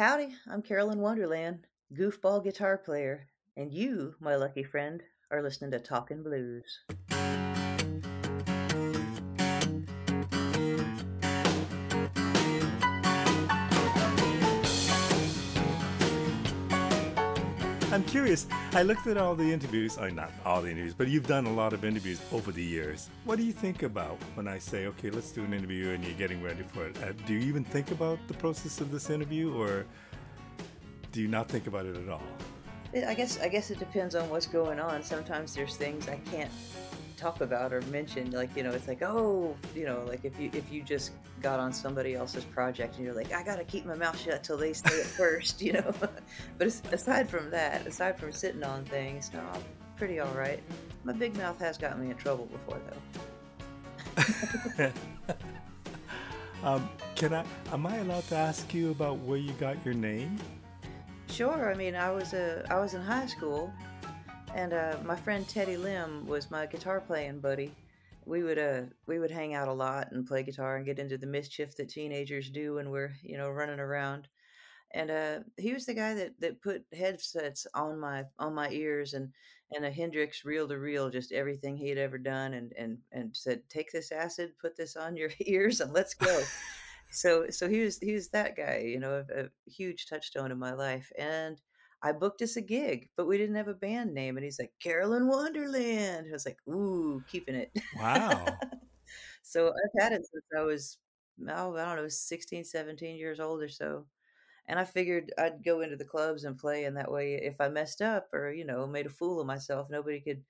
Howdy, I'm Carolyn Wonderland, goofball guitar player, and you, my lucky friend, are listening to Talkin' Blues. I'm curious. I looked at all the interviews, or not all the interviews, but you've done a lot of interviews over the years. What do you think about when I say, okay, let's do an interview and you're getting ready for it? Uh, do you even think about the process of this interview or do you not think about it at all? I guess I guess it depends on what's going on. Sometimes there's things I can't talk about or mention like you know it's like oh you know like if you if you just got on somebody else's project and you're like i gotta keep my mouth shut till they say it first you know? But aside from that aside from sitting on things no i'm pretty all right. My big mouth has gotten me in trouble before though. Um, can i am i allowed to ask you about where you got your name? Sure i mean i was a i was in high school and uh, my friend Teddy Lim was my guitar playing buddy. We would uh we would hang out a lot and play guitar and get into the mischief that teenagers do when we're you know running around. And uh, he was the guy that, that put headsets on my on my ears and and a Hendrix reel to reel, just everything he had ever done, and and and said, "Take this acid, put this on your ears, and let's go." so so he was he was that guy, you know, a, a huge touchstone in my life, and I booked us a gig, but we didn't have a band name. And he's like, Carolyn Wonderland. I was like, ooh, keeping it. Wow. so I've had it since I was, oh, I don't know, 16, 17 years old or so. And I figured I'd go into the clubs and play. And that way, if I messed up or, you know, made a fool of myself, nobody could,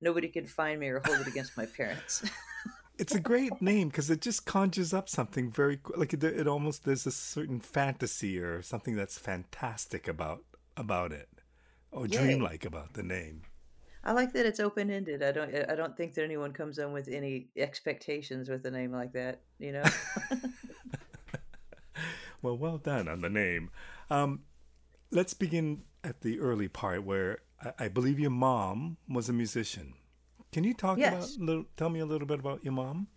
nobody could find me or hold it against my parents. it's a great name because it just conjures up something very like it, it almost there's a certain fantasy or something that's fantastic about about it or yeah. dreamlike about the name. I like that it's open ended. I don't I don't think that anyone comes in with any expectations with a name like that, you know. well, well done on the name. Um, let's begin at the early part where I, I, believe your mom was a musician. Can you talk yes. about little, tell me a little bit about your mom?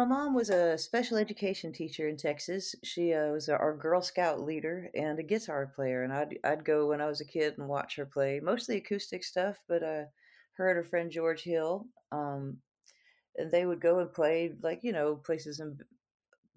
My mom was a special education teacher in Texas. She uh, was our Girl Scout leader and a guitar player. And I'd I'd go when I was a kid and watch her play, mostly acoustic stuff. But uh, her and her friend George Hill, um, and they would go and play like you know places in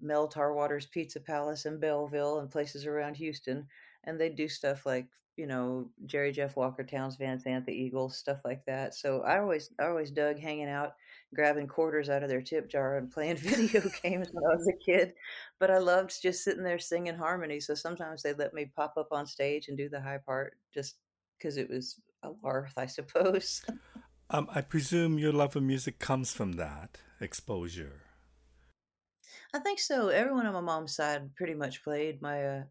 Mel Tarwater's Pizza Palace in Bellville and places around Houston. And they'd do stuff like you know Jerry Jeff Walker, Townes Van the Eagles, stuff like that. So I always I always dug hanging out grabbing quarters out of their tip jar and playing video games when I was a kid. But I loved just sitting there singing harmony. So sometimes they let me pop up on stage and do the high part just because it was a lark, I suppose. um, I presume your love of music comes from that exposure. I think so. Everyone on my mom's side pretty much played. My uh,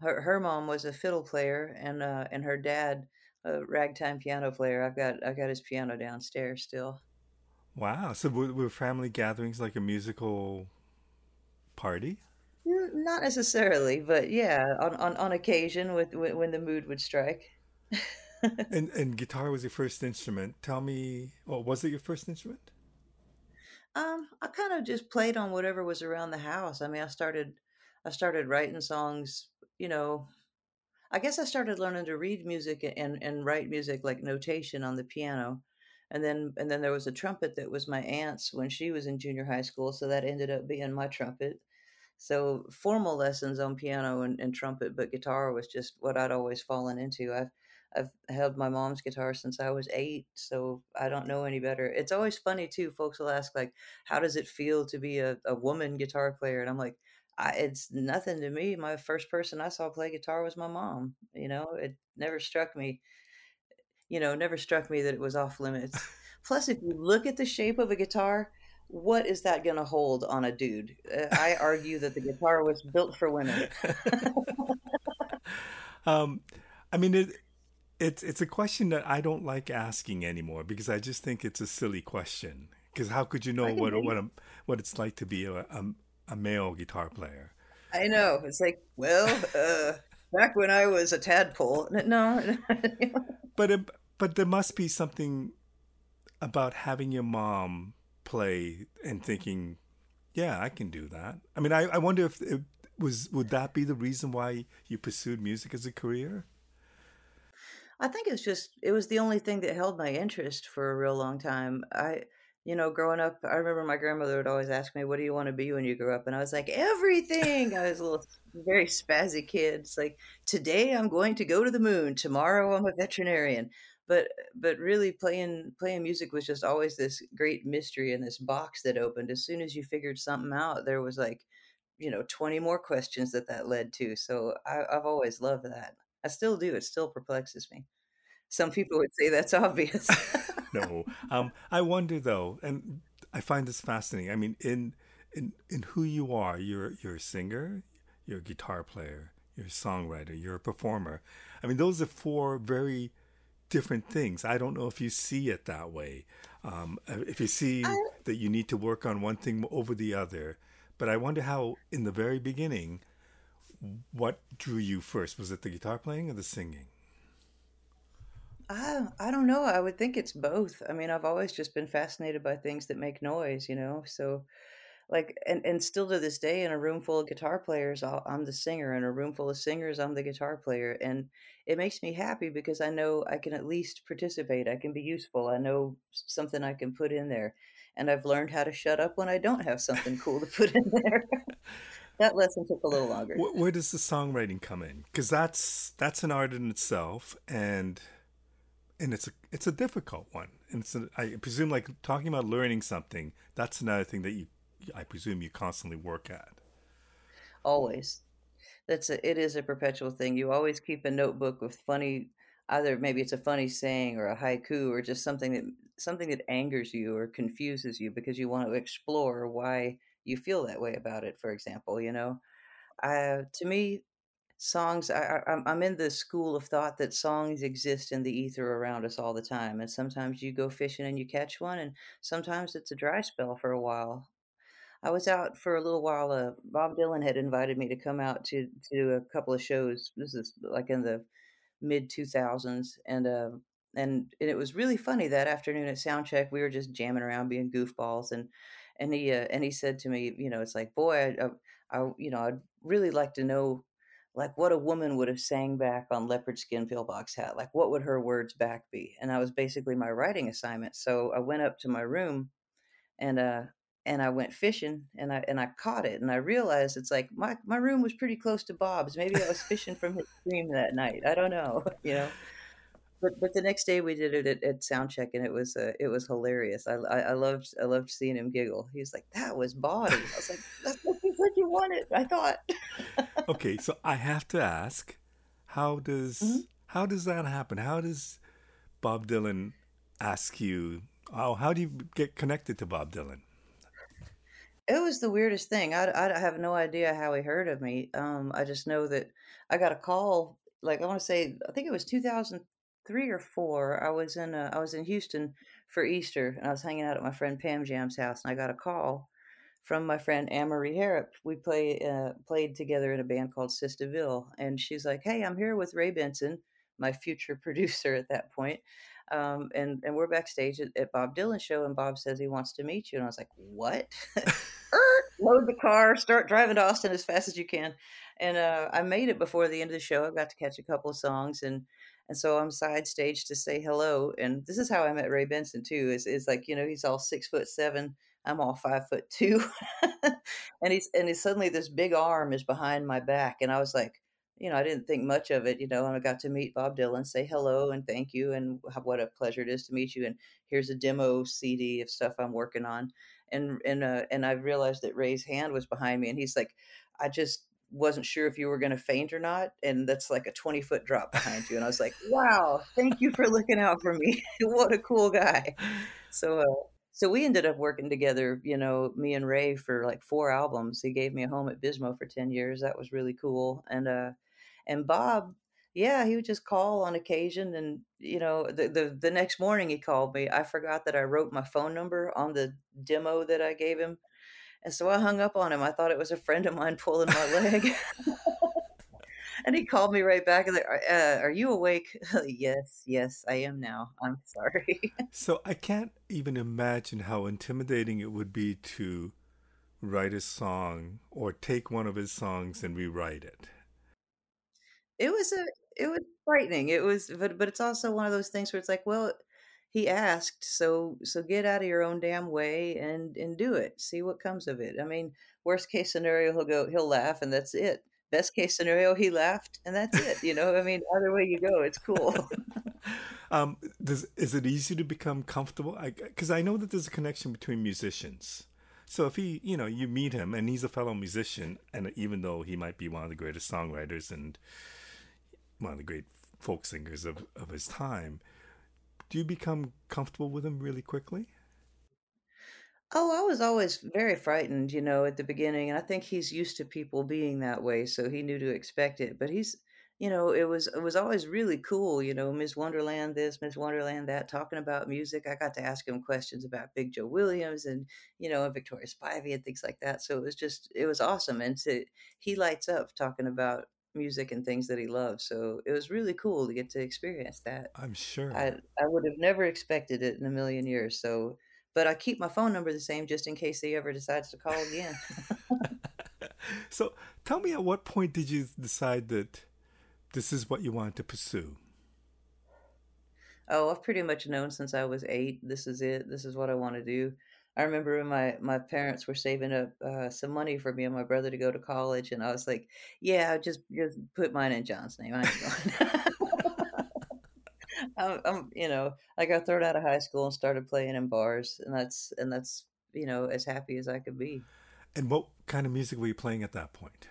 her her mom was a fiddle player, and uh, and her dad a ragtime piano player. I've got I've got his piano downstairs still. Wow. So were, were family gatherings like a musical party? Not necessarily, but yeah, on, on, on occasion with, with when the mood would strike. and and guitar was your first instrument. Tell me, well, was it your first instrument? Um, I kind of just played on whatever was around the house. I mean, I started I started writing songs, you know, I guess I started learning to read music and and write music like notation on the piano and then and then there was a trumpet that was my aunt's when she was in junior high school so that ended up being my trumpet so formal lessons on piano and, and trumpet but guitar was just what i'd always fallen into i've I've held my mom's guitar since I was eight, so I don't know any better. It's always funny too. Folks will ask like, "How does it feel to be a, a woman guitar player?" And I'm like, "It's nothing to me. My first person I saw play guitar was my mom. You know, it never struck me you know, never struck me that it was off limits. Plus, if you look at the shape of a guitar, what is that going to hold on a dude? Uh, I argue that the guitar was built for women. um, I mean, it, it's it's a question that I don't like asking anymore because I just think it's a silly question. Because how could you know what what a, what it's like to be a, a, a male guitar player? I know. It's like, well, uh, back when I was a tadpole, no. but it, but there must be something about having your mom play and thinking, yeah, I can do that. I mean, I, I wonder if, if was would that be the reason why you pursued music as a career? I think it's just it was the only thing that held my interest for a real long time. I you know, growing up, I remember my grandmother would always ask me, "What do you want to be when you grow up?" And I was like, "Everything." I was a little very spazzy kid. It's like, "Today I'm going to go to the moon. Tomorrow I'm a veterinarian." But but really playing playing music was just always this great mystery in this box that opened. As soon as you figured something out, there was like, you know, 20 more questions that that led to. So I, I've always loved that. I still do. It still perplexes me. Some people would say that's obvious. no, um, I wonder though, and I find this fascinating. I mean, in in in who you are, you're you're a singer, you're a guitar player, you're a songwriter, you're a performer. I mean, those are four very different things. I don't know if you see it that way. Um, if you see I, that you need to work on one thing over the other, but I wonder how, in the very beginning, what drew you first? Was it the guitar playing or the singing? I I don't know. I would think it's both. I mean, I've always just been fascinated by things that make noise, you know. So, like, and and still to this day, in a room full of guitar players, I'll, I'm the singer. In a room full of singers, I'm the guitar player, and it makes me happy because I know I can at least participate. I can be useful. I know something I can put in there, and I've learned how to shut up when I don't have something cool to put in there. that lesson took a little longer. Where, where does the songwriting come in? Because that's that's an art in itself, and and it's a it's a difficult one. And I presume like talking about learning something. That's another thing that you I presume you constantly work at. Always, that's a it is a perpetual thing. You always keep a notebook with funny either maybe it's a funny saying or a haiku or just something that something that angers you or confuses you because you want to explore why you feel that way about it for example you know uh, to me songs I, i'm in the school of thought that songs exist in the ether around us all the time and sometimes you go fishing and you catch one and sometimes it's a dry spell for a while i was out for a little while uh, bob dylan had invited me to come out to to a couple of shows. This is like in the mid 2000s and uh and, and it was really funny that afternoon at soundcheck we were just jamming around being goofballs and and he uh, and he said to me you know it's like boy I, I, I you know i'd really like to know like what a woman would have sang back on leopard skin pillbox hat like what would her words back be? And that was basically my writing assignment. So i went up to my room and uh and I went fishing and I and I caught it and I realized it's like my my room was pretty close to Bob's. Maybe I was fishing from his stream that night. I don't know, you know. But but the next day we did it at, at Soundcheck and it was uh, it was hilarious. I, I, I loved I loved seeing him giggle. He was like, "That was body." I was like, "That's what you said you wanted." I thought. okay, so I have to ask, how does mm-hmm. how does that happen? How does Bob Dylan ask you? How how do you get connected to Bob Dylan? It was the weirdest thing. I, I have no idea how he heard of me. Um, I just know that I got a call. Like I want to say, I think it was 2003 or four. I was in uh, I was in Houston for Easter, and I was hanging out at my friend Pam Jam's house, and I got a call from my friend Anne-Marie Harrop. We play uh, played together in a band called Sister Ville, and she's like, "Hey, I'm here with Ray Benson, my future producer at that point, um, and and we're backstage at, at Bob Dylan's show, and Bob says he wants to meet you, and I was like, "What?" Load the car, start driving to Austin as fast as you can, and uh, I made it before the end of the show. I got to catch a couple of songs, and and so I'm side stage to say hello. And this is how I met Ray Benson too. Is is like you know he's all six foot seven I'm all five foot two. and he's and he's suddenly this big arm is behind my back. And I was like, you know, I didn't think much of it, you know, and I got to meet Bob Dylan, say hello and thank you, and what a pleasure it is to meet you. And here's a demo CD of stuff I'm working on, and and uh, and I realized that Ray's hand was behind me, and he's like, I just wasn't sure if you were going to faint or not, and that's like a 20 foot drop behind you, and I was like, wow, thank you for looking out for me. what a cool guy. So uh, so we ended up working together, you know, me and Ray for like four albums. He gave me a home at Bismeaux for 10 years. That was really cool. And uh and Bob, yeah, he would just call on occasion and you know, the the, the next morning he called me. I forgot that I wrote my phone number on the demo that I gave him. And so I hung up on him. I thought it was a friend of mine pulling my leg. and he called me right back and like, uh, "Are you awake?" yes, yes, I am now. I'm sorry. so I can't even imagine how intimidating it would be to write a song or take one of his songs and rewrite it? It was a it was frightening. It was but but it's also one of those things where it's like, well, he asked, so so get out of your own damn way and and do it. See what comes of it. I mean, worst case scenario, he'll go, he'll laugh, and that's it. Best case scenario, he laughed, and that's it. You know, I mean, either way you go, it's cool. um, does, is it easy to become comfortable? Because I, I know that there's a connection between musicians. So if he, you know, you meet him and he's a fellow musician, and even though he might be one of the greatest songwriters and one of the great folk singers of, of his time, do you become comfortable with him really quickly? Oh, I was always very frightened, you know, at the beginning, and I think he's used to people being that way, so he knew to expect it. But he's, you know, it was it was always really cool, you know, Miss Wonderland this, Miss Wonderland that, talking about music. I got to ask him questions about Big Joe Williams and, you know, Victoria Spivey and things like that. So it was just it was awesome. And to he lights up talking about music and things that he loves. So it was really cool to get to experience that. I'm sure. I I would have never expected it in a million years. So but I keep my phone number the same just in case he ever decides to call again. so tell me at what point did you decide that this is what you wanted to pursue? Oh, I've pretty much known since I was eight. This is it. This is what I want to do. I remember when my my parents were saving up uh, some money for me and my brother to go to college, and I was like, "Yeah, just just put mine in John's name. I ain't going." I'm, I'm, you know, I got thrown out of high school and started playing in bars, and that's and that's you know as happy as I could be. And what kind of music were you playing at that point?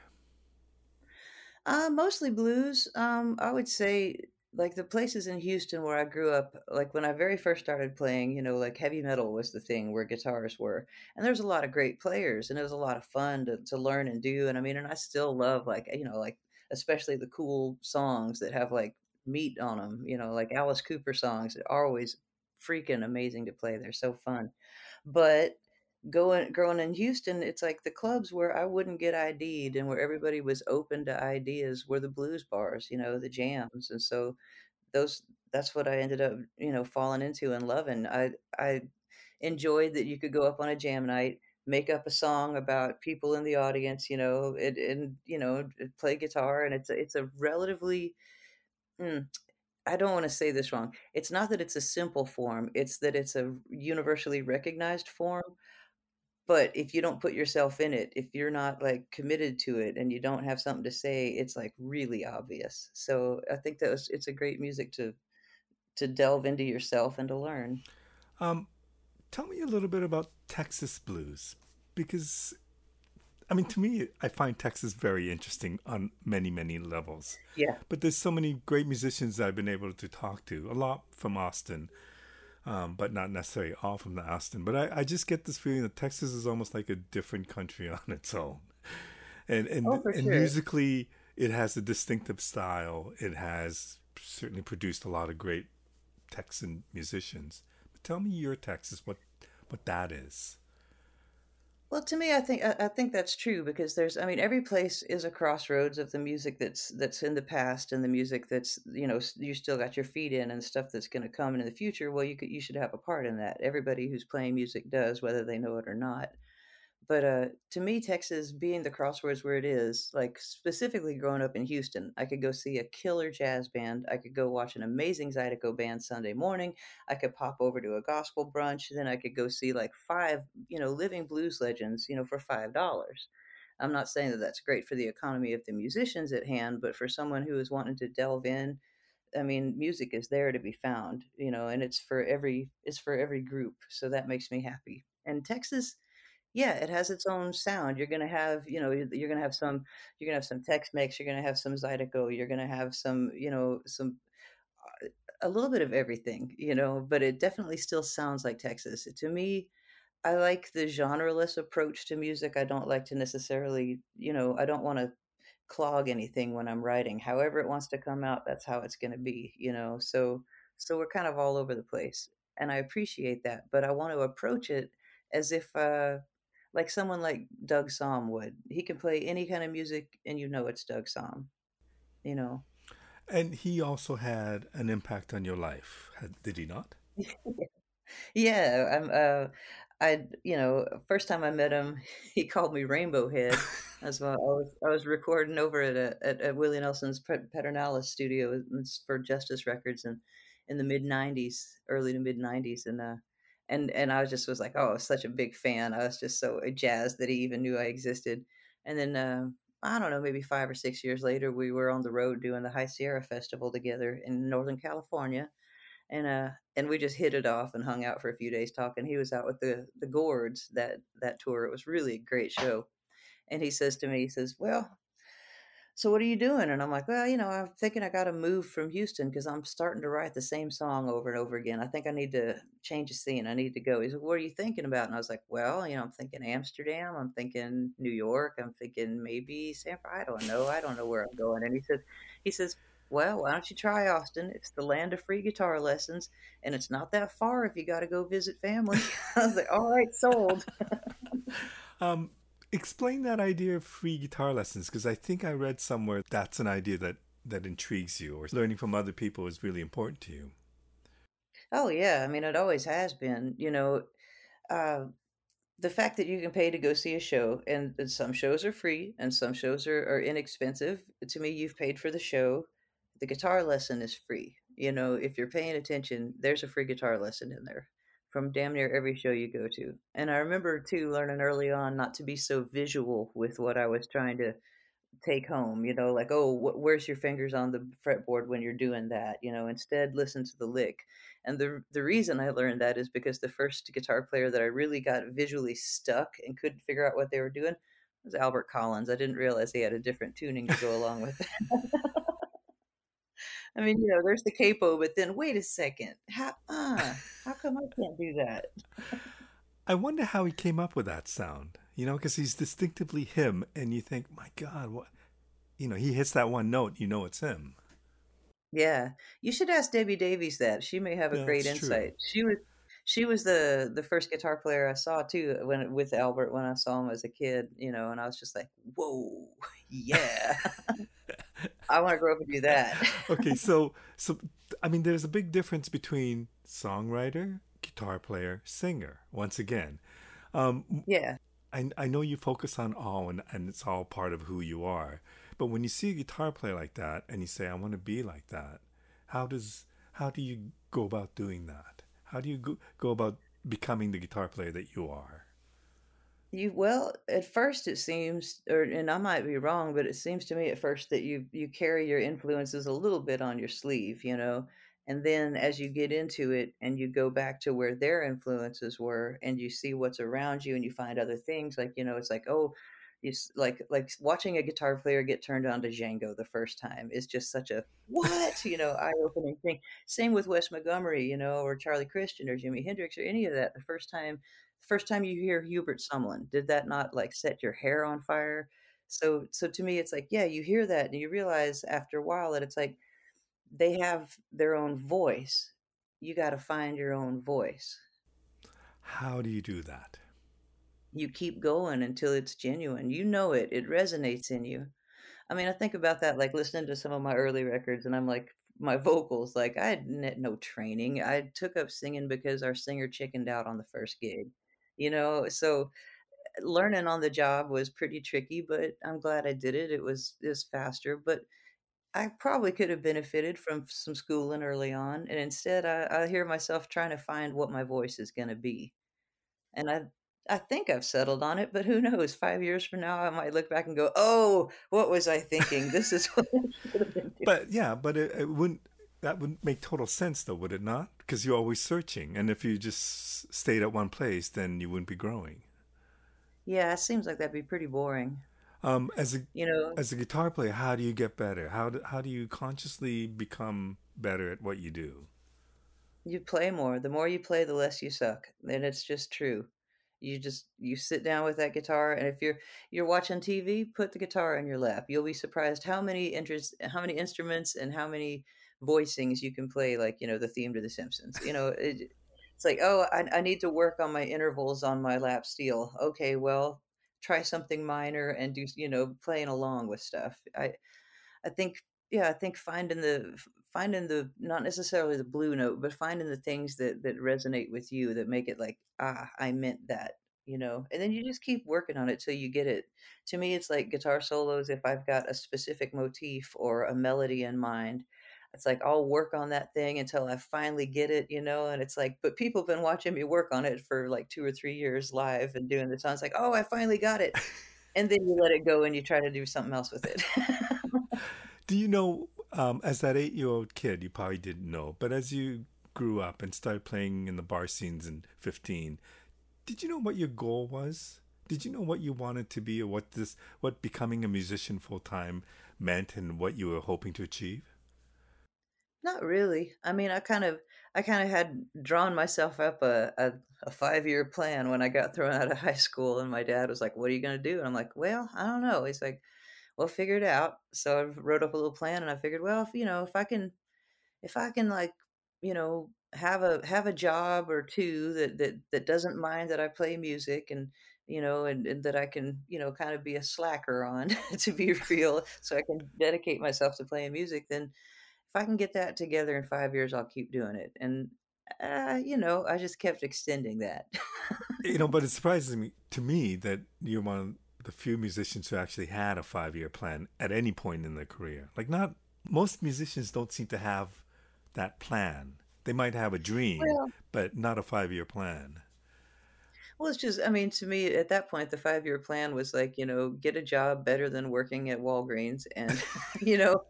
Uh, mostly blues. Um, I would say like the places in Houston where I grew up, like when I very first started playing, you know, like heavy metal was the thing where guitars were. And there's a lot of great players and it was a lot of fun to, to learn and do. And I mean, and I still love like, you know, like especially the cool songs that have like meat on them, you know, like Alice Cooper songs are always freaking amazing to play. They're so fun. But going growing in Houston, it's like the clubs where I wouldn't get ID'd and where everybody was open to ideas were the blues bars, you know, the jams. And so those that's what I ended up, you know, falling into and loving. I I enjoyed that you could go up on a jam night, make up a song about people in the audience, you know, and, and you know, play guitar and it's a, it's a relatively mm, I don't want to say this wrong. It's not that it's a simple form, it's that it's a universally recognized form but if you don't put yourself in it, if you're not like committed to it and you don't have something to say, it's like really obvious. So I think that was, it's a great music to to delve into yourself and to learn. Um, tell me a little bit about Texas blues because I mean, to me, I find Texas very interesting on many, many levels. Yeah. But there's so many great musicians I've been able to talk to, a lot from Austin, um, but not necessarily all from the Austin. But I, I just get this feeling that Texas is almost like a different country on its own, and and oh, and sure. musically it has a distinctive style. It has certainly produced a lot of great Texan musicians. But tell me your Texas, what what that is. Well, to me, I think I, I think that's true because there's, I mean, every place is a crossroads of the music that's that's in the past and the music that's you know you still got your feet in and stuff that's going to come in the future. Well, you could you should have a part in that. Everybody who's playing music does, whether they know it or not. But uh, to me, Texas being the crossroads where it is, like specifically growing up in Houston, I could go see a killer jazz band. I could go watch an amazing Zydeco band Sunday morning. I could pop over to a gospel brunch. Then I could go see like five, you know, living blues legends, you know, for five dollars. I'm not saying that that's great for the economy of the musicians at hand, but for someone who is wanting to delve in, I mean, music is there to be found, you know, and it's for every it's for every group. So that makes me happy. And Texas yeah, it has its own sound. You're gonna have, you know, you're, you're gonna have some, you're gonna have some Tex-Mex. You're gonna have some Zydeco. You're gonna have some, you know, some uh, a little bit of everything, you know. But it definitely still sounds like Texas. To me, I like the genreless approach to music. I don't like to necessarily, you know, I don't want to clog anything when I'm writing. However it wants to come out, that's how it's going to be, you know. So so we're kind of all over the place, and I appreciate that. But I want to approach it as if uh like someone like Doug Sahm would. He can play any kind of music and you know it's Doug Sahm, you know. And he also had an impact on your life, did he not? Yeah, I'm, uh, I you know, first time I met him, he called me Rainbow Head as well. I was I was recording over at a at, at Willie Nelson's Pedernales studio for Justice Records in in the mid '90s, early to mid '90s, and uh, and and I was just was like, oh, such a big fan. I was just so jazzed that he even knew I existed. And then uh, I don't know, maybe five or six years later, we were on the road doing the High Sierra Festival together in Northern California and uh and we just hit it off and hung out for a few days talking. He was out with the the Gourds that that tour. It was really a great show. And he says to me, he says, "Well, so what are you doing?" And I'm like, "Well, you know, I'm thinking I got to move from Houston because I'm starting to write the same song over and over again. I think I need to change the scene. I need to go." He said, "What are you thinking about?" And I was like, "Well, you know, I'm thinking Amsterdam. I'm thinking New York. I'm thinking maybe San. Francisco. I don't know. I don't know where I'm going." And he said, he says, well, why don't you try Austin? It's the land of free guitar lessons, and it's not that far if you got to go visit family. I was like, all right, sold. um, explain that idea of free guitar lessons because I think I read somewhere that's an idea that that intrigues you, or learning from other people is really important to you. Oh yeah, I mean it always has been. You know, uh, the fact that you can pay to go see a show, and, and some shows are free, and some shows are, are inexpensive. To me, you've paid for the show the guitar lesson is free. You know, if you're paying attention, there's a free guitar lesson in there from damn near every show you go to. And I remember too learning early on not to be so visual with what I was trying to take home, you know, like, oh, wh- where's your fingers on the fretboard when you're doing that? You know, instead listen to the lick. And the the reason I learned that is because the first guitar player that I really got visually stuck and couldn't figure out what they were doing was Albert Collins. I didn't realize he had a different tuning to go along with it. I mean, you know, there's the capo, but then wait a second, how uh, how come I can't do that? I wonder how he came up with that sound. You know, because he's distinctively him, and you think, my God, what? You know, he hits that one note, you know it's him. Yeah, you should ask Debbie Davies that. She may have a yeah, great insight. True. She was she was the the first guitar player I saw too when with Albert when I saw him as a kid, you know, and I was just like, whoa, yeah. I want to grow up and do that. okay, so so I mean, there's a big difference between songwriter, guitar player, singer. Once again, um, yeah. I I know you focus on all, and and it's all part of who you are. But when you see a guitar player like that, and you say, "I want to be like that," how does how do you go about doing that? How do you go, go about becoming the guitar player that you are? You well, at first it seems, or and I might be wrong, but it seems to me at first that you you carry your influences a little bit on your sleeve, you know, and then as you get into it and you go back to where their influences were, and you see what's around you, and you find other things, like you know, it's like oh, you like like watching a guitar player get turned on to Django the first time is just such a what you know eye opening thing. Same with Wes Montgomery, you know, or Charlie Christian or Jimi Hendrix or any of that. The first time first time you hear Hubert Sumlin, did that not like set your hair on fire? So so to me it's like, yeah, you hear that and you realize after a while that it's like they have their own voice. You got to find your own voice. How do you do that? You keep going until it's genuine. You know it. It resonates in you. I mean, I think about that like listening to some of my early records and I'm like my vocals like I had no training. I took up singing because our singer chickened out on the first gig you know so eh, learning on the job was pretty tricky but i'm glad i did it it was it was faster but i probably could have benefited from some schooling early on and instead i, I hear myself trying to find what my voice is going to be and i I think I've settled on it, but who knows? Five years from now, I might look back and go, "Oh, what was I thinking? This is what." but yeah, but it, it wouldn't that would make total sense, though, would it not? Because you're always searching, and if you just stayed at one place, then you wouldn't be growing. Yeah, it seems like that'd be pretty boring. Um, as a you know, as a guitar player, how do you get better? How do, how do you consciously become better at what you do? You play more. The more you play, the less you suck, and it's just true. You just you sit down with that guitar, and if you're you're watching TV, put the guitar in your lap. You'll be surprised how many interest, how many instruments, and how many voicings you can play like you know the theme to the simpsons you know it, it's like oh I, I need to work on my intervals on my lap steel okay well try something minor and do you know playing along with stuff i i think yeah i think finding the finding the not necessarily the blue note, but finding the things that that resonate with you that make it like, ah, I meant that, you know. And then you just keep working on it till you get it. To me, it's like guitar solos. If I've got a specific motif or a melody in mind, it's like I'll work on that thing until I finally get it, you know. And it's like, but people have been watching me work on it for like two or three years live and doing the songs. Like, oh, I finally got it and then you let it go and you try to do something else with it. do you know, um, as that eight year old kid, you probably didn't know, but as you grew up and started playing in the bar scenes in 15, did you know what your goal was? Did you know what you wanted to be or what this, what becoming a musician full time meant and what you were hoping to achieve? Not really. I mean, I kind of, I kind of had drawn myself up a, a, a five year plan when I got thrown out of high school, and my dad was like, "What are you going to do?" And I'm like, "Well, I don't know." He's like, "Well, figure it out." So I wrote up a little plan, and I figured, well, if you know, if I can, if I can, like, you know, have a have a job or two that that that doesn't mind that I play music and you know, and, and, that I can, you know, kind of be a slacker on to be real, so I can dedicate myself to playing music, then if I can get that together in five years, I'll keep doing it. And uh, you know, I just kept extending that. you know, but it surprises me to me that you're one of the few musicians who actually had a five year plan at any point in their career. Like, not most musicians don't seem to have that plan. They might have a dream, well, but not a five year plan. Well, it's just, I mean, to me, at that point, the five year plan was like, you know, get a job better than working at Walgreens and, you know,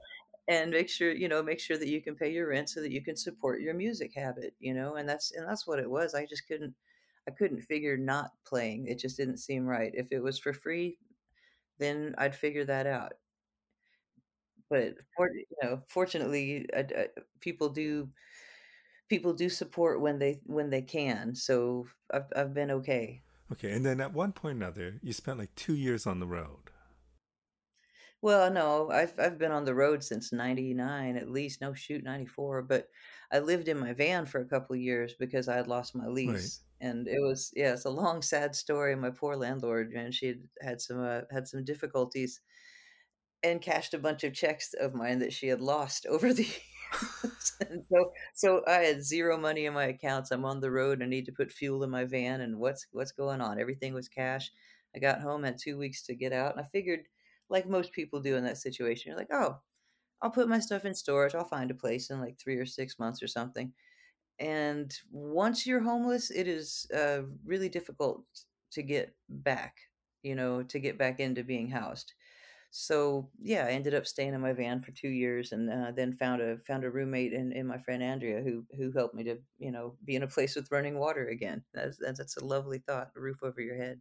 and make sure you know make sure that you can pay your rent so that you can support your music habit you know and that's and that's what it was i just couldn't i couldn't figure not playing it just didn't seem right if it was for free then i'd figure that out. But for, you know fortunately uh, I, I, uh, people do people do support when they when they can so i've, I've been okay. Okay and then at one point or another you spent like two years on the road well, no, I've I've been on the road since 99 at least. No, shoot, 94, but I lived in my van for a couple of years because I had lost my Right. lease. And it was yeah, it's a long sad story. My poor landlord, man, she had had some uh, had some difficulties and cashed a bunch of checks of mine that she had lost over the years. and so so I had zero money in my accounts. I'm on the road. I need to put fuel in my van and what's what's going on? Everything was cash. I got home, had 2 weeks to get out, and I figured like most people do in that situation. You're like, oh, I'll put my stuff in storage. I'll find a place in like three or six months or something. And once you're homeless, it is uh, really difficult to get back, you know, to get back into being housed. So yeah, I ended up staying in my van for two years, and uh, then found a found a roommate in, in my friend Andrea who who helped me to you know be in a place with running water again. That's that's a lovely thought, a roof over your head.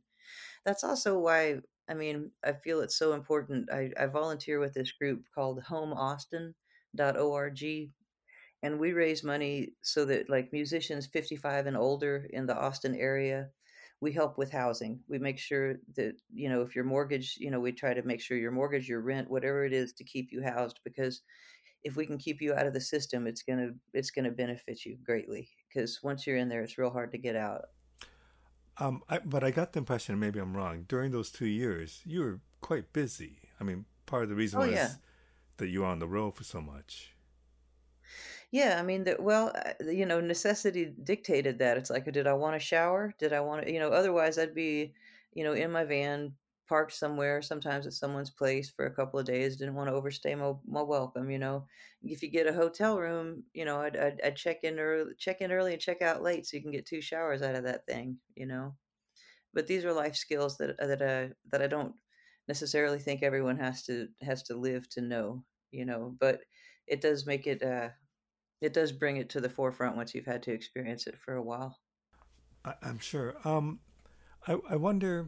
That's also why I mean, I feel it's so important. I, I volunteer with this group called homeaustin.org, and we raise money so that like musicians 55 and older in the Austin area, we help with housing. We make sure that, you know, if your mortgage, you know, we try to make sure your mortgage, your rent, whatever it is to keep you housed because if we can keep you out of the system, it's going to it's going to benefit you greatly because once you're in there, it's real hard to get out. Um, I, but I got the impression, maybe I'm wrong. During those two years, you were quite busy. I mean, part of the reason oh, was yeah. that you were on the road for so much. Yeah, I mean, that well, uh, you know, necessity dictated that. It's like, did I want to shower? Did I want to, you know, otherwise I'd be, you know, in my van parked somewhere, sometimes at someone's place for a couple of days. Didn't want to overstay my, my welcome, you know. If you get a hotel room, you know, I'd, I'd, I'd check in early, check in early and check out late, so you can get two showers out of that thing, you know. But these are life skills that uh, that I that I don't necessarily think everyone has to has to live to know, you know. But it does make it uh, it does bring it to the forefront once you've had to experience it for a while. I, am sure. Um, I I wonder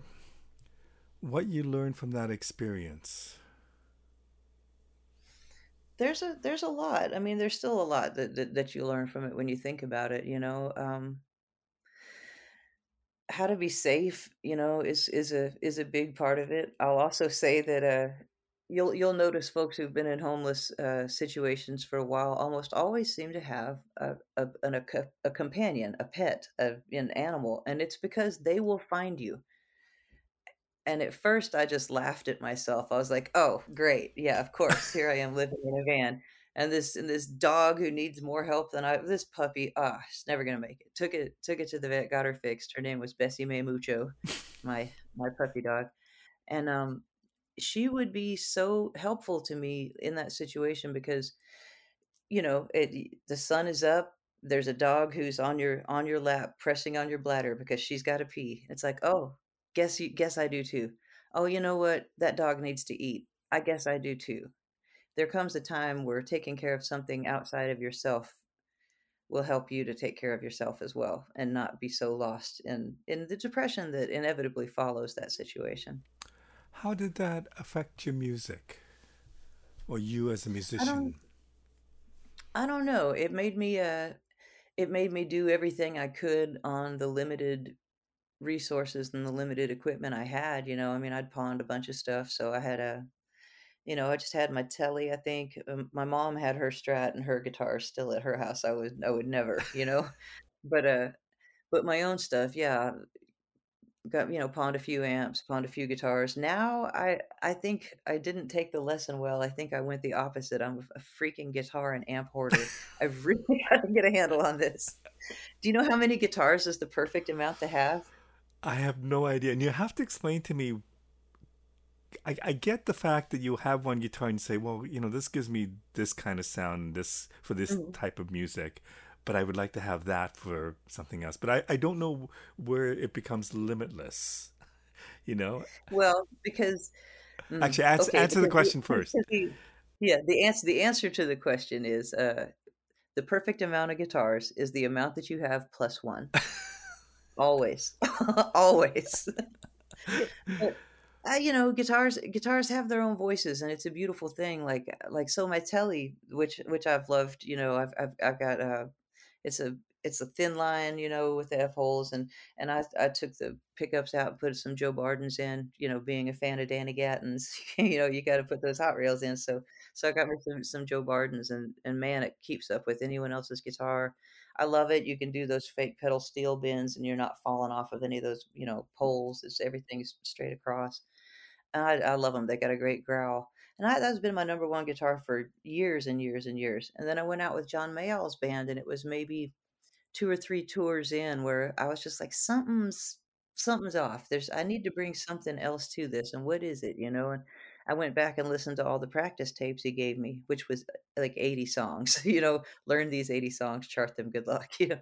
what you learned from that experience? There's a there's a lot. I mean there's still a lot that, that, that you learn from it when you think about it you know um, how to be safe you know is is a is a big part of it. I'll also say that uh you'll you'll notice folks who've been in homeless uh, situations for a while almost always seem to have a a, an, a, a companion a pet a, an animal and it's because they will find you and at first I just laughed at myself. I was like, "Oh, great. Yeah, of course. Here I am living in a van." and this and this dog who needs more help than I this puppy, ah, it's never gonna make it. Took it took it to the vet, got her fixed. Her name was Bessie Mae Mucho, my my puppy dog. And um she would be so helpful to me in that situation because you know, it the sun is up, there's a dog who's on your on your lap pressing on your bladder because she's got to pee. It's like, "Oh, guess you guess I do too. Oh, you know what? That dog needs to eat. I guess I do too." There comes a time where taking care of something outside of yourself will help you to take care of yourself as well and not be so lost in in the depression that inevitably follows that situation. How did that affect your music or you as a I don't musician? I don't know. It made me uh it made me do everything I could on the limited resources and the limited equipment I had, you know. I mean, I'd pawned a bunch of stuff, so I had a you know, I just had my telly, I think. Um, my mom had her Strat and her guitar still at her house. I would I would never, you know. But uh but my own stuff, yeah, got, you know, pawned a few amps, pawned a few guitars. Now I I think I didn't take the lesson well. I think I went the opposite. I'm a freaking guitar and amp hoarder. I've really got to get a handle on this. Do you know how many guitars is the perfect amount to have? I have no idea. And you have to explain to me I, I get the fact that you have one guitar and say, well, you know, this gives me this kind of sound, this for this Mhm. type of music, but I would like to have that for something else. But I, I don't know where it becomes limitless. You know, Well, because mm, actually, answer okay, answer the because the, question first. the yeah, the answer the answer to the question is uh the perfect amount of guitars is the amount that you have plus one. Always. Always. But uh, you know, guitars guitars have their own voices and it's a beautiful thing. Like like so my telly, which which I've loved, you know, I've I've I've got uh it's a it's a thin line, you know, with the F holes and and I I took the pickups out and put some Joe Bardens in, you know, being a fan of Danny Gatton's, you know, you got to put those hot rails in. So so I got me some, some Joe Bardens and and man, it keeps up with anyone else's guitar. I love it. You can do those fake pedal steel bends and you're not falling off of any of those, you know, poles. It's everything's straight across. I I love them. They got a great growl. And I, that's been my number one guitar for years and years and years. And then I went out with John Mayall's band, and it was maybe two or three tours in where I was just like, something's something's off. There's I need to bring something else to this, and what is it, you know? And I went back and listened to all the practice tapes he gave me, which was uh, like 80 songs, you know, learn these 80 songs, chart them, good luck. You know,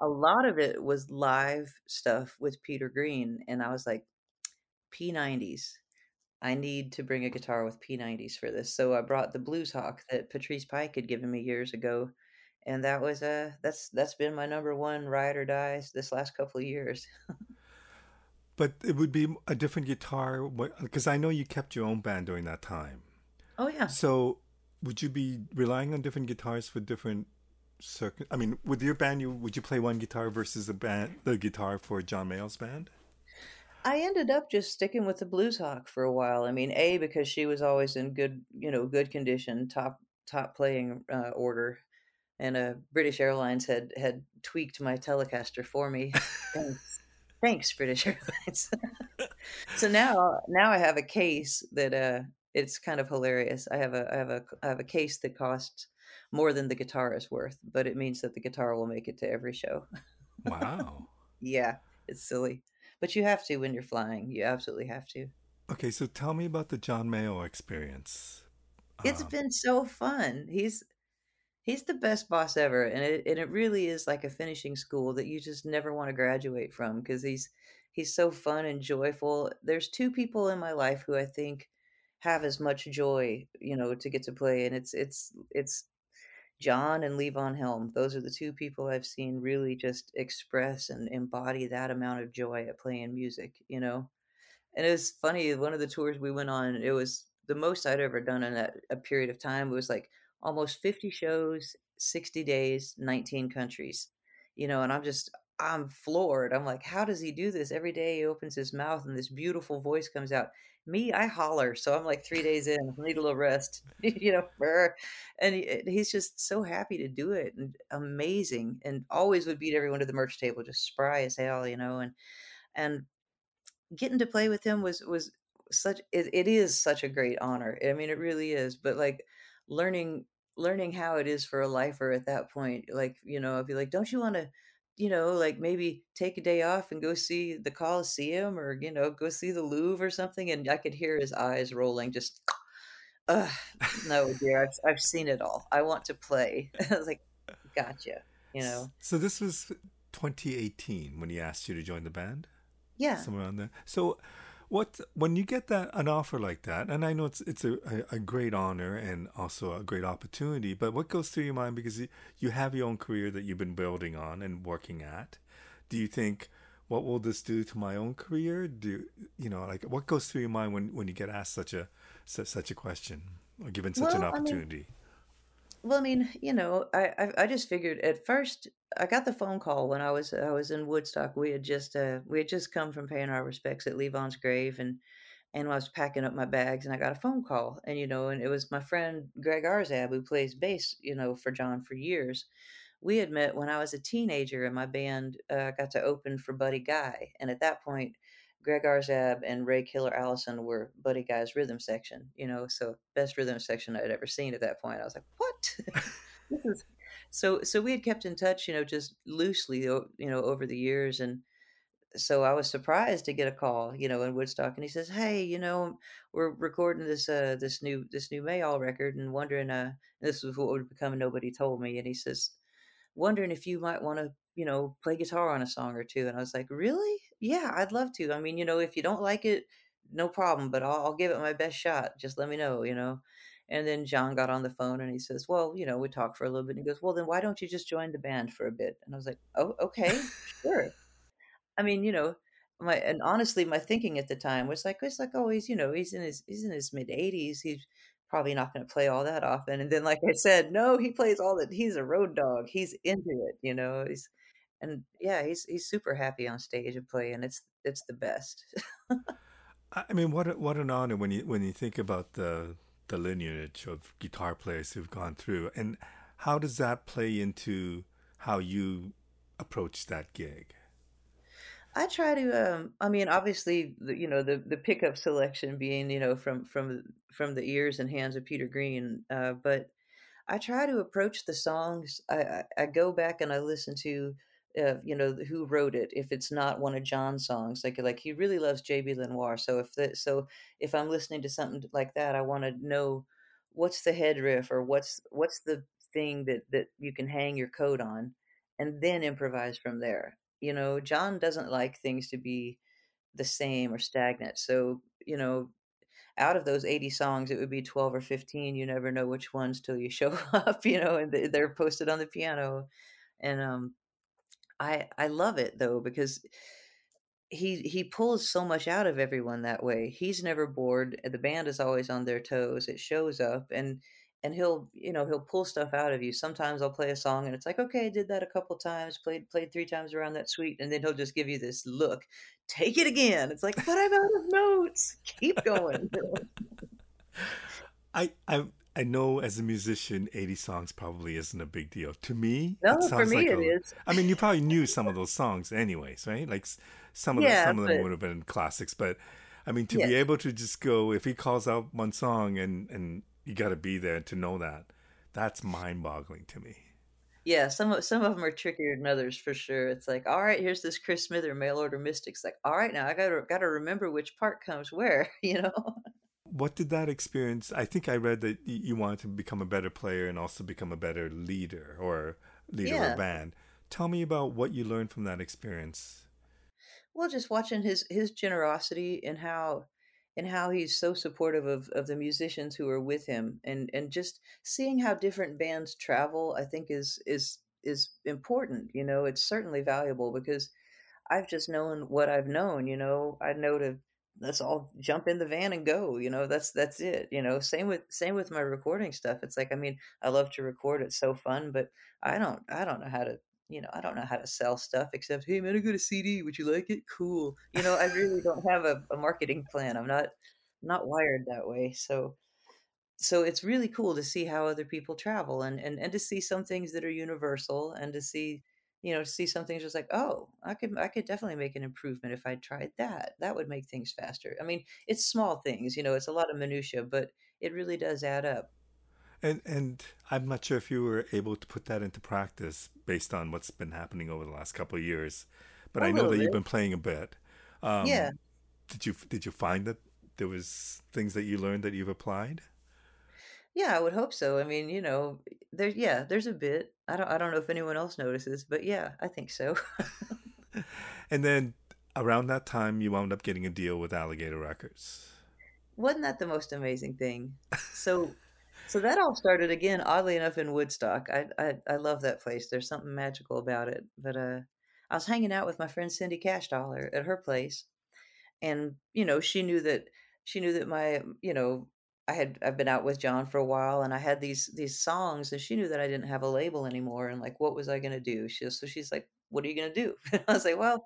a lot of it was live stuff with Peter Green, and I was like, P90s. I need to bring a guitar with P90s for this. So I brought the Blues Hawk that Patrice Pike had given me years ago, and that was uh that's that's been my number one ride or dies this last couple of years. But it would be a different guitar because I know you kept your own band during that time. Oh yeah. So would you be relying on different guitars for different circuit? I mean, with your band, you would you play one guitar versus the band, the guitar for John Mayall's band? I ended up just sticking with the Blues Hawk for a while. I mean, A because she was always in good, you know, good condition, top top playing uh, order, and uh, British Airlines had had tweaked my Telecaster for me. Thanks, thanks, British Airlines. So now now I have a case that, uh it's kind of hilarious. I have a I have a I have a case that costs more than the guitar is worth, but it means that the guitar will make it to every show. Wow. Yeah, it's silly. But you have to when you're flying. You absolutely have to. Okay, so tell me about the John Mayall experience. It's Um, been so fun. He's he's the best boss ever, and it and it really is like a finishing school that you just never want to graduate from because he's he's so fun and joyful. There's two people in my life who I think have as much joy, you know, to get to play, and it's it's it's John and Levon Helm. Those are the two people I've seen really just express and embody that amount of joy at playing music, you know. And it was funny, one of the tours we went on, it was the most I'd ever done in that a period of time. It was like almost 50 shows, 60 days, 19 countries. You know, and I'm just I'm floored. I'm like, how does he do this? Every day he opens his mouth and this beautiful voice comes out. Me, I holler. So I'm like three days in, I need a little rest, you know. And he's just so happy to do it and amazing and always would beat everyone to the merch table, just spry as hell, you know. And and getting to play with him was was such it, it is such a great honor. I mean, it really is. But like learning learning how it is for a lifer at that point. Like, you know, I'd be like, "Don't you wanna, you know, like, maybe take a day off and go see the Colosseum or, you know, go see the Louvre or something?" And I could hear his eyes rolling, just, "Ugh, no, dear, I've I've seen it all. I want to play." I was like, "Gotcha," you know? So this was 2018 when he asked you to join the band? Yeah. Somewhere around there. So what when you get that an offer like that, and I know it's it's a, a, great honor and also a great opportunity, but what goes through your mind because you, have your own career that you've been building on and working at? Do you think what will this do to my own career? Do you know like what goes through your mind when, when you get asked such a such, such a question or given such an Well, I mean opportunity? Well, I mean, you know, I I I just figured at first I got the phone call when I was I was in Woodstock. We had just uh we had just come from paying our respects at Levon's grave and and I was packing up my bags and I got a phone call and you know and it was my friend Greg Rzab who plays bass you know for John for years. We had met when I was a teenager and my band uh, got to open for Buddy Guy and at that point Greg Rzab and Ray Killer Allison were Buddy Guy's rhythm section you know so best rhythm section I'd ever seen at that point. I was like what so so we had kept in touch you know just loosely you know over the years and so I was surprised to get a call, you know, in Woodstock, and he says, "Hey, you know, we're recording this uh this new this new Mayall record, and wondering uh this was what would become Nobody Told Me." And he says, "Wondering if you might want to, you know, play guitar on a song or two." And I was like, "Really? Yeah, I'd love to. I mean, you know, if you don't like it, no problem, but I'll, I'll give it my best shot. Just let me know, you know." And then John got on the phone and he says, "Well, you know, we talked for a little bit." And he goes, "Well, then why don't you just join the band for a bit?" And I was like, "Oh, okay, sure." I mean, you know, my and honestly, my thinking at the time was like, it's like, oh, he's, you know, he's in his he's in his mid 80s. He's probably not going to play all that often. And then, like I said, no, he plays all that. He's a road dog. He's into it, you know. He's and yeah, he's he's super happy on stage and playing. It's it's the best. I I mean, what a, what an honor when you when you think about the the lineage of guitar players who've gone through, and how does that play into how you approach that gig? I try to, um, I mean, obviously, the, you know, the the pickup selection being, you know, from from from the ears and hands of Peter Green, uh, but I try to approach the songs. I, I, I go back and I listen to, uh, you know, who wrote it. If it's not one of John's songs, like like he really loves J.B. Lenoir. So if the, so if I'm listening to something like that, I want to know what's the head riff or what's what's the thing that that you can hang your coat on, and then improvise from there. You know, John doesn't like things to be the same or stagnant. So you know, out of those 80 songs, it would be 12 or 15. You never know which ones till you show up, you know, and they- they're posted on the piano. And um, I I love it though because he he pulls so much out of everyone that way. He's never bored. The band is always on their toes. It shows up and and he'll you know he'll pull stuff out of you. Sometimes I'll play a song and it's like okay, I did that a couple times, played played three times around that suite, and then he'll just give you this look. Take it again. It's like, but I'm out of notes. Keep going. I I I know as a musician, eighty songs probably isn't a big deal. To me, it No, for me like it a. is. I mean, you probably knew some of those songs, anyways, right? Like some of the Yeah, some of them would have been classics, but I mean, to be able to just go if he calls out one song and and you got to be there to know that, that's mind-boggling to me. Yeah, some of some of them are trickier than others for sure. It's like, all right, here's this Chris Smither mail order Mystics. Like, all right, now I gotta gotta remember which part comes where, you know? What did that experience? I think I read that you wanted to become a better player and also become a better leader or leader of a band. Tell me about what you learned from that experience. Well, just watching his his generosity and how and how he's so supportive of of the musicians who are with him and and just seeing how different bands travel, I think is is is important, you know, it's certainly valuable because I've just known what I've known, you know. I know to let's all jump in the van and go, you know. That's that's it, you know. Same with same with my recording stuff. It's like I mean, I love to record. It's so fun, but I don't I don't know how to, you know, I don't know how to sell stuff except, "Hey man, I got a CD. Would you like it? Cool." You know, I really don't have a, a marketing plan. I'm not not wired that way. So so it's really cool to see how other people travel and and and to see some things that are universal and to see you know see some things just like oh i could i could definitely make an improvement if i tried that that would make things faster i mean it's small things you know it's a lot of minutia but it really does add up And and I'm not sure if you were able to put that into practice based on what's been happening over the last couple of years, but A I know that you've been playing a bit. Um, Yeah. Did you did you find that there was things that you learned that you've applied? Yeah, I would hope so. I mean, you know, there's yeah, there's a bit. I don't I don't know if anyone else notices, but yeah, I think so. And then around that time, you wound up getting a deal with Alligator Records. Wasn't that the most amazing thing? So so that all started again, oddly enough, in Woodstock. I I I love that place. There's something magical about it. But uh I was hanging out with my friend Cindy Cashdollar at her place and you know she knew that she knew that my you know i had i've been out with john for a while and i had these these songs and she knew that i didn't have a label anymore and like what was i going to do she so she's like what are you going to do and i was like well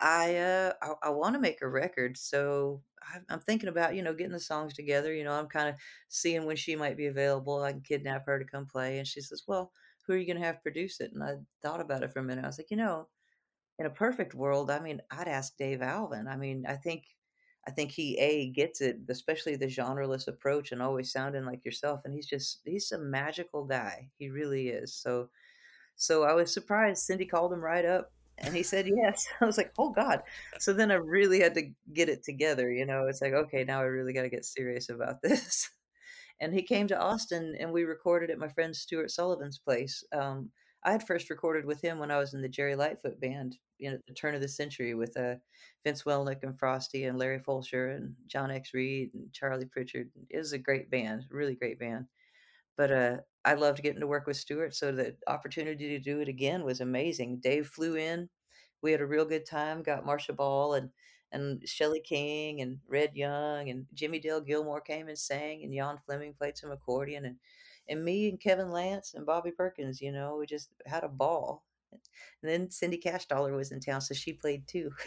i uh i, I want to make a record so I- i'm thinking about you know getting the songs together you know i'm kind of seeing when she might be available i can kidnap her to come play and she says well who are you going to have produce it and i thought about it for a minute i was like you know in a perfect world, I mean, I'd ask Dave Alvin. I mean, I think I think he A gets it, especially the genreless approach and always sounding like yourself. And he's just he's a magical guy. He really is. So so I was surprised. Cindy called him right up and he said yes. I was like, oh God. So then I really had to get it together, you know. It's like, okay, now I really gotta get serious about this. and he came to Austin and we recorded at my friend Stuart Sullivan's place. Um, I had first recorded with him when I was in the Jerry Lightfoot band, you know, at the turn of the century with uh, Vince Welnick and Frosty and Larry Fulcher and John X. Reed and Charlie Pritchard. It was a great band, really great band. But uh, I loved getting to work with Stuart, so the opportunity to do it again was amazing. Dave flew in. We had a real good time. Got Marcia Ball and and Shelley King and Red Young and Jimmie Dale Gilmore came and sang, and Jan Fleming played some accordion, and and me and Kevin Lance and Bobby Perkins. You know, we just had a ball. And then Cindy Cashdollar was in town, so she played too.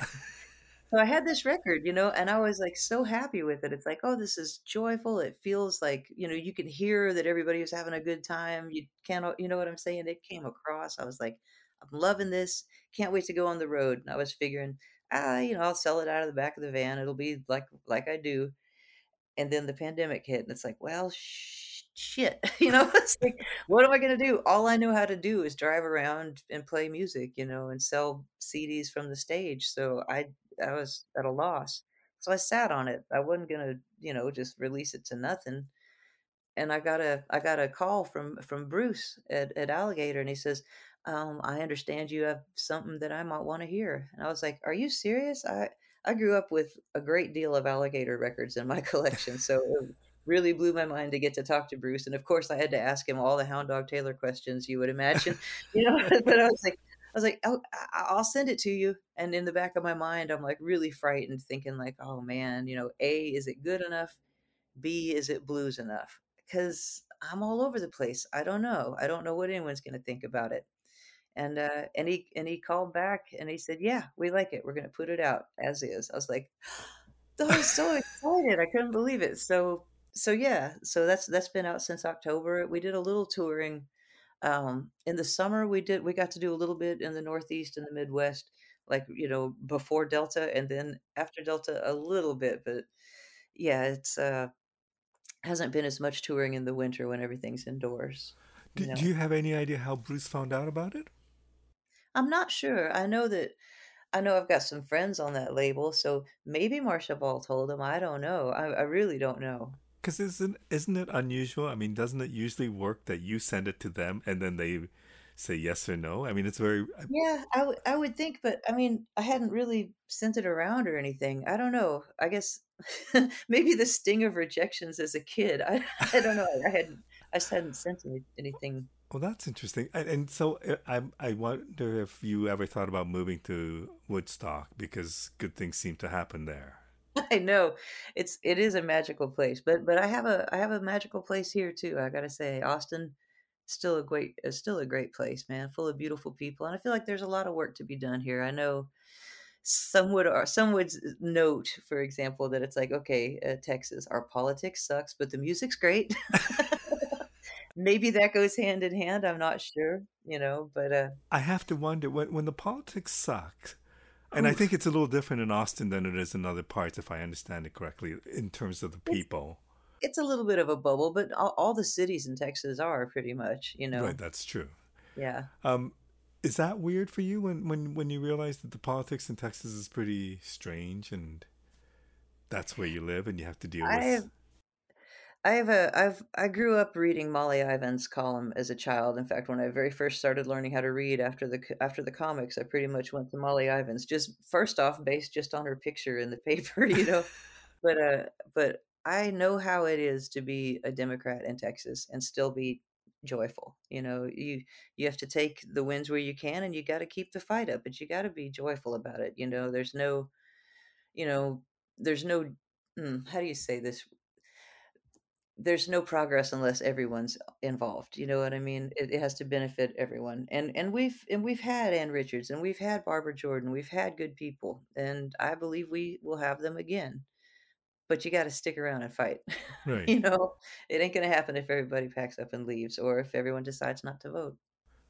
So I had this record, you know, and I was like so happy with it. It's like, oh, this is joyful. It feels like, you know, you can hear that everybody was having a good time. You can't, you know what I'm saying? It came across. I was like, I'm loving this. Can't wait to go on the road. And I was figuring, ah, you know, I'll sell it out of the back of the van. It'll be like like I do. And then the pandemic hit, and it's like, well, shit, you know, like, what am I going to do? All I know how to do is drive around and play music, you know, and sell CDs from the stage. So I, I was at a loss. So I sat on it. I wasn't going to, you know, just release it to nothing and I got a I got a call from from Bruce at, at Alligator, and he says, um, "I understand you have something that I might want to hear." And I was like, "Are you serious?" I I grew up with a great deal of Alligator records in my collection, so really blew my mind to get to talk to Bruce. And of course, I had to ask him all the Hound Dog Taylor questions you would imagine, you know. but I was like. I was like, oh, I'll send it to you. And in the back of my mind, I'm like really frightened, thinking like, oh man, you know, A, is it good enough? B, is it blues enough? Because I'm all over the place. I don't know. I don't know what anyone's going to think about it. And uh, and he and he called back and he said, "Yeah, we like it. We're going to put it out as is." I was like, I was so excited. I couldn't believe it. So so yeah. So that's that's been out since October. We did a little touring um, in the summer. We did we got to do a little bit in the Northeast and the Midwest, like you know before Delta, and then after Delta a little bit. But yeah, it's uh Hasn't been as much touring in the winter when everything's indoors, you Do, do you have any idea how Bruce found out about it? I'm not sure. I know that I know I've got some friends on that label, so maybe Marcia Ball told him. I don't know. I, I really don't know. Because isn't isn't it unusual? I mean, doesn't it usually work that you send it to them and then they say yes or no? I mean, it's very. Yeah, I would I would think, but I mean, I hadn't really sent it around or anything. I don't know. I guess maybe the sting of rejections as a kid. I I don't know. I hadn't I just hadn't sent anything Well, that's interesting. And, and so uh, I I wonder if you ever thought about moving to Woodstock because good things seem to happen there. I know. It's it is a magical place, but but I have a I have a magical place here too. I gotta say, Austin, still a great is still a great place, man, full of beautiful people, and I feel like there's a lot of work to be done here. I know some would ar- some would note, for example, that it's like, okay, uh, Texas, our politics sucks, but the music's great. Maybe that goes hand in hand. I'm not sure, you know, but uh, I have to wonder when when the politics suck, and I think it's a little different in Austin than it is in other parts, if I understand it correctly, in terms of the people. it's a little bit of a bubble, but all, all the cities in Texas are pretty much, you know. Right, that's true. Yeah. Um, is that weird for you when, when, when you realize that the politics in Texas is pretty strange and that's where you live and you have to deal with? I I have a I've I grew up reading Molly Ivins' column as a child. In fact, when I very first started learning how to read after the after the comics, I pretty much went to Molly Ivins. Just first off, based just on her picture in the paper, you know. But uh, but I know how it is to be a Democrat in Texas and still be joyful. You know, you you have to take the wins where you can, and you got to keep the fight up, but you got to be joyful about it. You know, there's no, you know, there's no. hmm, how do you say this? There's no progress unless everyone's involved. You know what I mean? It, it has to benefit everyone. And and we've and we've had Ann Richards and we've had Barbara Jordan. We've had good people, and I believe we will have them again. But you got to stick around and fight. Right. you know, it ain't going to happen if everybody packs up and leaves, or if everyone decides not to vote.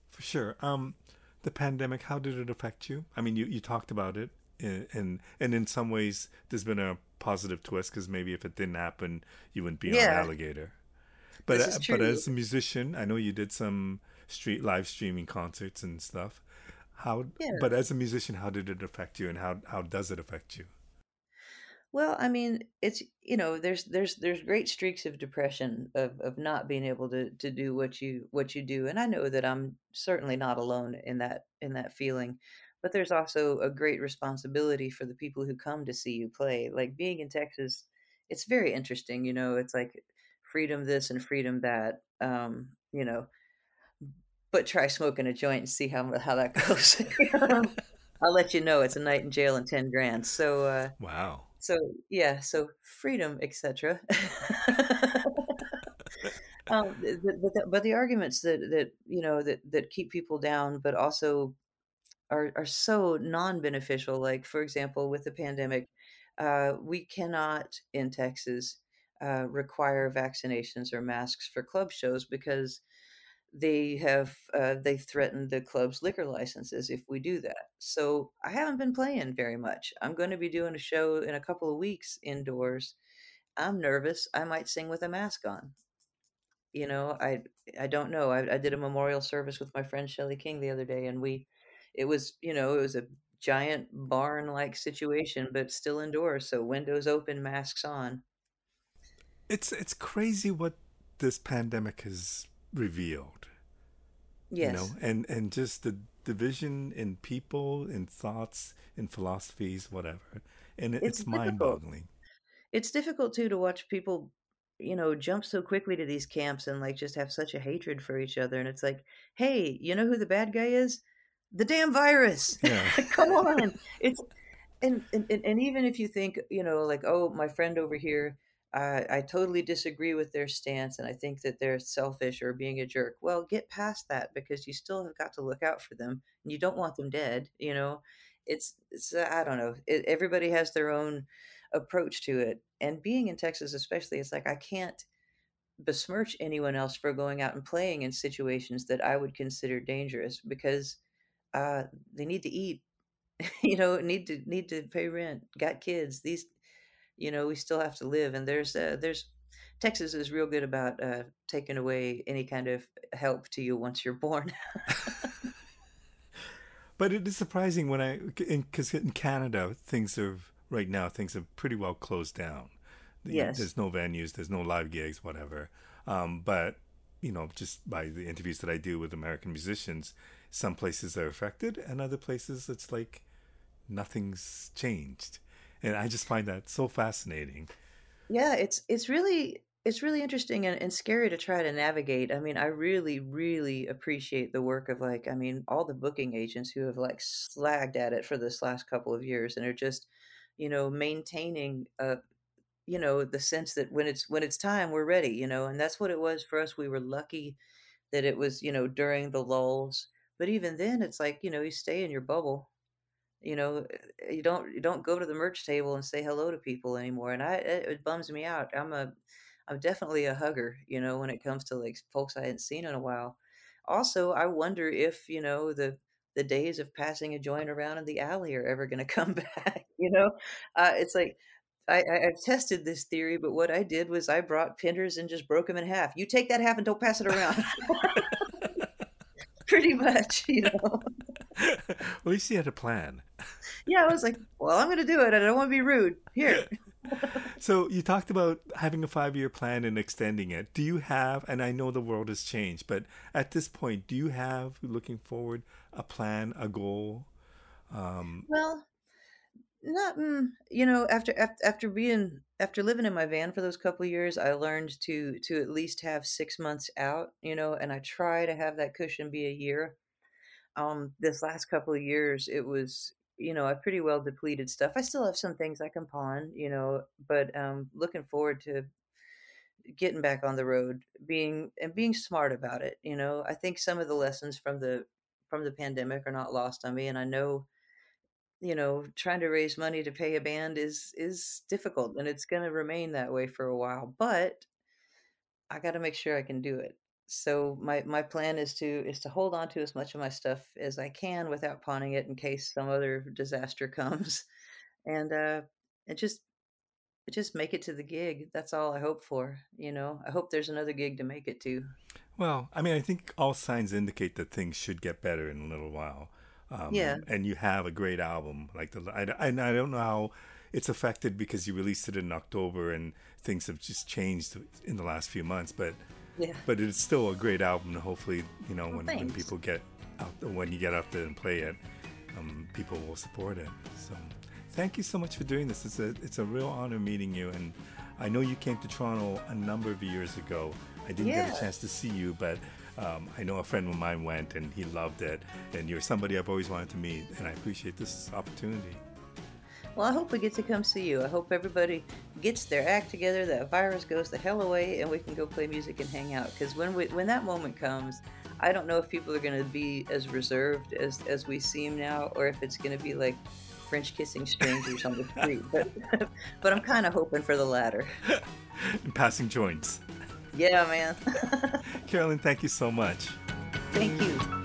For sure. Um, the pandemic, how did it affect you? I mean, you, you talked about it, and, and and in some ways, there's been a positive twist because maybe if it didn't happen, you wouldn't be on Alligator. But uh, but as a musician, I know you did some street live streaming concerts and stuff. How? Yeah. But as a musician, how did it affect you, and how how does it affect you? Well, I mean, it's you know, there's there's there's great streaks of depression of of not being able to to do what you what you do, and I know that I'm certainly not alone in that in that feeling. But there's also a great responsibility for the people who come to see you play. Like being in Texas, it's very interesting, you know, it's like freedom this and freedom that. Um, you know, but try smoking a joint and see how how that goes. I'll let you know it's a night in jail and 10 grand. So uh Wow. so yeah, so freedom, etc. um, th- but the, but the arguments that that you know that that keep people down, but also are are so non-beneficial. Like for example, with the pandemic, uh, we cannot in Texas uh, require vaccinations or masks for club shows because they have uh, they threatened the club's liquor licenses if we do that. So I haven't been playing very much. I'm going to be doing a show in a couple of weeks indoors. I'm nervous. I might sing with a mask on. You know, I I don't know. I, I did a memorial service with my friend Shelley King the other day, and we, it was you know it was a giant barn like situation, but still indoors. So windows open, masks on. It's it's crazy what this pandemic has revealed. you know Yes, and and just the division in people in thoughts in philosophies whatever and it's it's mind-boggling It's difficult too to watch people, you know, jump so quickly to these camps and like just have such a hatred for each other. And it's like, hey, you know who the bad guy is? The damn virus. yeah Come on. It's and, and and even if you think, you know, like, oh, my friend over here, I I totally disagree with their stance and I think that they're selfish or being a jerk. Well, get past that because you still have got to look out for them and you don't want them dead, you know. It's it's uh, I don't know. It, everybody has their own approach to it. And being in Texas especially, it's like I can't besmirch anyone else for going out and playing in situations that I would consider dangerous because uh they need to eat you know need to need to pay rent got kids these you know we still have to live and there's uh, there's texas is real good about uh taking away any kind of help to you once you're born. But it is surprising when i because in, canada things are right now things are pretty well closed down. Yes. there's no venues there's no live gigs whatever. Um, but you know just by the interviews that i do with american musicians some places are affected and other places it's like nothing's changed. And i just find that so fascinating. Yeah it's it's really it's really interesting and, and scary to try to navigate. I mean i really really appreciate the work of like i mean all the booking agents who have like slagged at it for this last couple of years and are just you know maintaining a you know the sense that when it's when it's time we're ready you know and that's what it was for us. We were lucky that it was you know during the lulls but even then it's like you know you stay in your bubble you know you don't you don't go to the merch table and say hello to people anymore and i it, it bums me out i'm a i'm definitely a hugger you know when it comes to like folks i hadn't seen in a while also i wonder if you know the the days of passing a joint around in the alley are ever going to come back you know uh, it's like I, I I've tested this theory, but what I did was I brought pinners and just broke them in half. You take that half and don't pass it around. Pretty much, you know. At least you had a plan. Yeah, I was like, well, I'm going to do it. I don't want to be rude. Here. so you talked about having a five-year plan and extending it. Do you have? And I know the world has changed, but at this point, do you have looking forward a plan, a goal? Um, well, not mm, you know after after being after living in my van for those couple years i learned to to at least have six months out you know and i try to have that cushion be a year. Um this last couple of years it was you know i pretty well depleted stuff. I still have some things i can pawn you know but um looking forward to getting back on the road being and being smart about it you know. I think some of the lessons from the from the pandemic are not lost on me and i know you know, trying to raise money to pay a band is is difficult and it's going to remain that way for a while, but I got to make sure I can do it. So my my plan is to is to hold on to as much of my stuff as I can without pawning it in case some other disaster comes and uh and just just make it to the gig. That's all I hope for, you know. I hope there's another gig to make it to. Well, I mean, I think all signs indicate that things should get better in a little while. Um, yeah. And you have a great album. Like the, I, I, I don't know how it's affected because you released it in October and things have just changed in the last few months. But yeah. But it's still a great album. And hopefully, you know, when, when people get out, when you get out there and play it, um, people will support it. So, thank you so much for doing this. It's a it's a real honor meeting you, and I know you came to Toronto a number of years ago. I didn't yeah. get a chance to see you, but um, I know a friend of mine went and he loved it, and you're somebody I've always wanted to meet, and I appreciate this opportunity. Well, I hope we get to come see you. I hope everybody gets their act together, that virus goes the hell away, and we can go play music and hang out. Because when we, when that moment comes, I don't know if people are going to be as reserved as, as we seem now, or if it's going to be like French kissing strangers on the street. But, but I'm kind of hoping for the latter. passing joints. Yeah, man. Carolyn, thank you so much. Thank you.